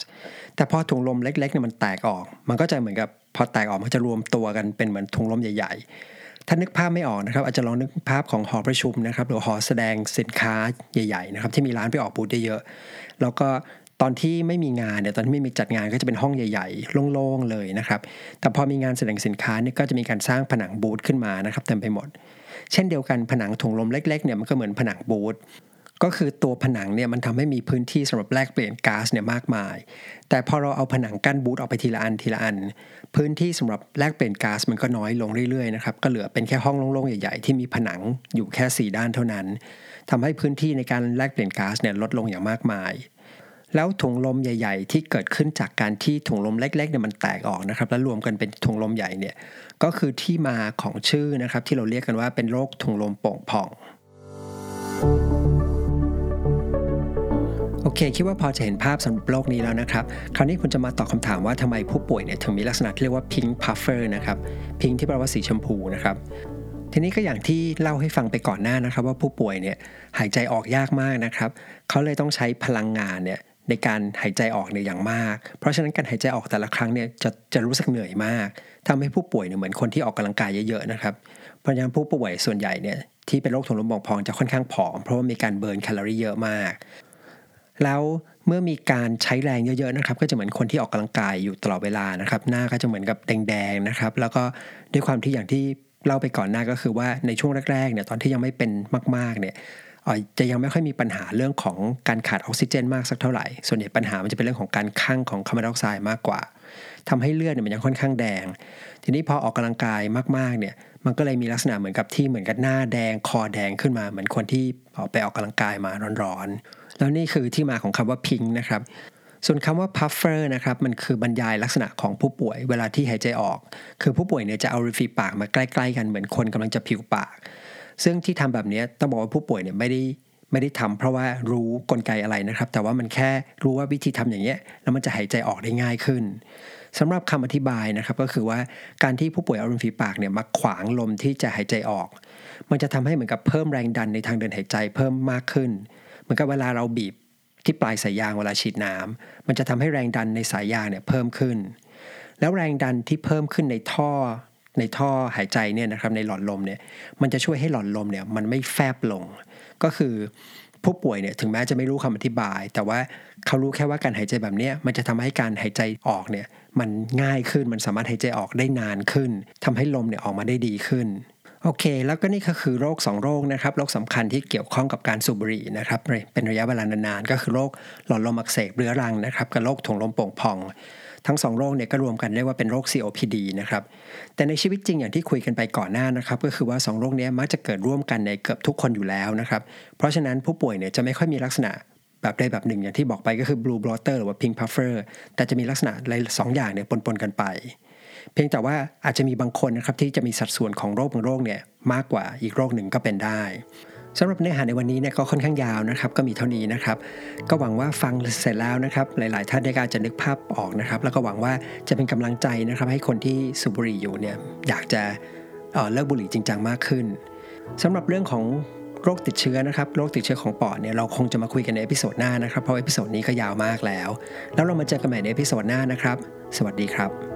แต่พอถุงลมเล็กๆเนี่ยมันแตกออก มันก็จะเหมือนกับพอแตกออกมันจะรวมตัวกันเป็นเหมือนถุงลมใหญ่ ๆ ถ้านึกภาพไม่ออกนะครับ อาจจะลองนึกภาพของหอประชุมนะครับหรือหอแสดงสินค้าใหญ่ ๆ นะครับ ที่มีร้านไปออกบูธเยอะๆแล้วก็ ตอนที่ไม่มีงานเนี่ยตอนที่ไม่มีจัดงานก็จะเป็นห้องใหญ่ ๆ โล่งๆเลยนะครับ แต่พอมีงานแสดงสินค้าเนี่ยก็จะมีการสร้างผนังบูธขึ้นมานะครับเต็มไปหมด เช่นเดียวกันผนังถุงลมเล็กๆเนี่ยมันก็เหมือนผนังบูธก็คือตัวผนังเนี่ยมันทำให้มีพื้นที่สำหรับแลกเปลี่ยนก๊าซเนี่ยมากมาย แต่พอเราเอาผนังกั้นบูธออกไปทีละอันทีละอัน พื้นที่สำหรับแลกเปลี่ยนก๊าซมันก็น้อยลงเรื่อยๆนะครับก็เหลือเป็นแค่ห้องโล่งๆใหญ่ๆที่มีผนังอยู่แค่ 4 ด้านเท่านั้นทำให้พื้นที่ในการแลกเปลี่ยนก๊าซเนี่ยลดลงอย่างมากมาย แล้วถุงลมใหญ่ๆ ที่เกิดขึ้นจากการที่ถุงลมเล็กๆเนี่ยมันแตกออกนะครับ แล้วรวมกันเป็นถุงลมใหญ่เนี่ยก็คือที่มาของชื่อนะครับที่เราเรียกกันว่าเป็นโรคถุงลมโป่งพองโอเค คิดว่าพอจะเห็นภาพสำหรับโรคนี้แล้วนะครับ คราวนี้คุณจะมาตอบคำถามว่าทำไมผู้ป่วยเนี่ยถึงมีลักษณะที่เรียกว่า pink puffer นะครับ pink ที่แปลว่าสีชมพูนะครับทีนี้ก็อย่างที่เล่าให้ฟังไปก่อนหน้านะครับ ว่าผู้ป่วยเนี่ยหายใจออกยากมากนะครับเขาเลยต้องใช้พลังงานเนี่ย ในการหายใจออกเนี่ยอย่างมาก เพราะฉะนั้นการหายใจออกแต่ละครั้งเนี่ยจะจะรู้สึกเหนื่อยมากทำให้ผู้ป่วยเนี่ยเหมือนคนที่ออกกำลังกายเยอะๆนะครับ เพราะฉะนั้นผู้ป่วยส่วนใหญ่เนี่ยที่เป็นโรคถุงลมโป่งพองจะค่อนข้างผอม เพราะว่ามีการเบิร์นแคลอรี่เยอะมาก แล้วเมื่อมีการใช้แรงเยอะๆนะครับ ก็จะเหมือนคนที่ออกกำลังกายอยู่ตลอดเวลานะครับ หน้าก็จะเหมือนกับแดงๆนะครับ แล้วก็ด้วยความที่อย่างที่เล่าไปก่อนหน้าก็คือว่าในช่วงแรกๆเนี่ยตอนที่ยังไม่เป็นมากๆเนี่ย จะยังไม่ค่อยมีปัญหาเรื่องของการขาดออกซิเจน มากสักเท่าไหร่ ส่วนใหญ่ปัญหามันจะเป็นเรื่องของการคั่งของคาร์บอนไดออกไซด์มากกว่าทำให้เลือดเนี่ยมันยังค่อนข้างแดง ทีนี้พอออกกำลังกายมากๆเนี่ย มันก็เลยมีลักษณะเหมือนกับที่เหมือนกับหน้าแดงคอแดงขึ้นมาเหมือนคนที่ออกไปออกกำลังกายมาร้อนๆ แล้วนี่คือที่มาของคำว่าพิงนะครับส่วนคำว่า puffer นะครับ มันคือบรรยายลักษณะของผู้ป่วยเวลาที่หายใจออก คือผู้ป่วยเนี่ยจะเอาริฟีปากมาใกล้ ๆ กันเหมือนคนกำลังจะผิวปาก ซึ่งที่ทำแบบนี้ต้องบอกว่าผู้ป่วยเนี่ยไม่ได้ไม่ได้ทำเพราะว่ารู้กลไกอะไรนะครับ แต่ว่ามันแค่รู้ว่าวิธีทำอย่างเงี้ยแล้วมันจะหายใจออกได้ง่ายขึ้นสำหรับคำอธิบายนะครับก็คือว่าการที่ผู้ป่วยเอาริมฝีปากเนี่ยมาขวางลมที่จะหายใจออก มันจะทำให้เหมือนกับเพิ่มแรงดันในทางเดินหายใจเพิ่มมากขึ้น เหมือนกับเวลาเราบีบที่ปลายสายยางเวลาฉีดน้ำมันจะทำให้แรงดันในสายยางเนี่ยเพิ่มขึ้น แล้วแรงดันที่เพิ่มขึ้นในท่อ ในท่อหายใจเนี่ยนะครับในหลอดลมเนี่ยมันจะช่วยให้หลอดลมเนี่ยมันไม่แฟบลง ก็คือผู้ป่วยเนี่ยถึงแม้จะไม่รู้คำอธิบาย แต่ว่าเขารู้แค่ว่าการหายใจแบบนี้มันจะทำให้การหายใจออกเนี่ยมันง่ายขึ้นมันสามารถหายใจออกได้นานขึ้นทำให้ลมเนี่ยออกมาได้ดีขึ้นโอเค แล้วก็นี่ก็คือโรค 2 โรคนะครับโรคสำคัญที่เกี่ยวข้องกับการสูบบุหรี่นะครับเป็นระยะเวลานานๆก็คือโรคหลอดลมอักเสบเรื้อรังนะครับกับโรคถุงลมโป่งพอง ทั้งสองโรคเนี่ยก็รวมกันเรียกว่าเป็นโรค COPD นะครับแต่ในชีวิตจริงอย่างที่คุยกันไปก่อนหน้านะครับก็คือว่า 2 โรคนี้มักจะเกิดร่วมกันในเกือบทุกคนอยู่แล้วนะครับเพราะฉะนั้นผู้ป่วยเนี่ยจะไม่ค่อยมีลักษณะแบบใดแบบหนึ่งอย่างที่บอกไปก็คือ blue blotter หรือว่า pink puffer แต่จะมีลักษณะหลายสองอย่างเนี่ยปนๆกันไป เพียงแต่ว่าอาจจะมีบางคนนะครับที่จะมีสัดส่วนของโรคบางโรคเนี่ยมากกว่าอีกโรคหนึ่งก็เป็นได้ สำหรับเนื้อหาในวันนี้เนี่ยก็ค่อนข้างยาวนะครับก็มีเท่านี้นะครับ ก็หวังว่าฟังเสร็จแล้วนะครับ หลาย ๆ ท่านได้การจะนึกภาพออกนะครับ แล้วก็หวังว่าจะเป็นกำลังใจนะครับ ให้คนที่สูบบุหรี่อยู่เนี่ยอยากจะเลิกบุหรี่จริงจังมากขึ้นสำหรับเรื่องของโรคติดเชื้อนะครับโรคติดเชื้อของปอดเนี่ยเราคงจะมาคุยกันใน episode หน้านะครับเพราะ episode นี้ก็ยาวมากแล้ว แล้วเรามาเจอกันใหม่ใน episode หน้านะครับ สวัสดีครับ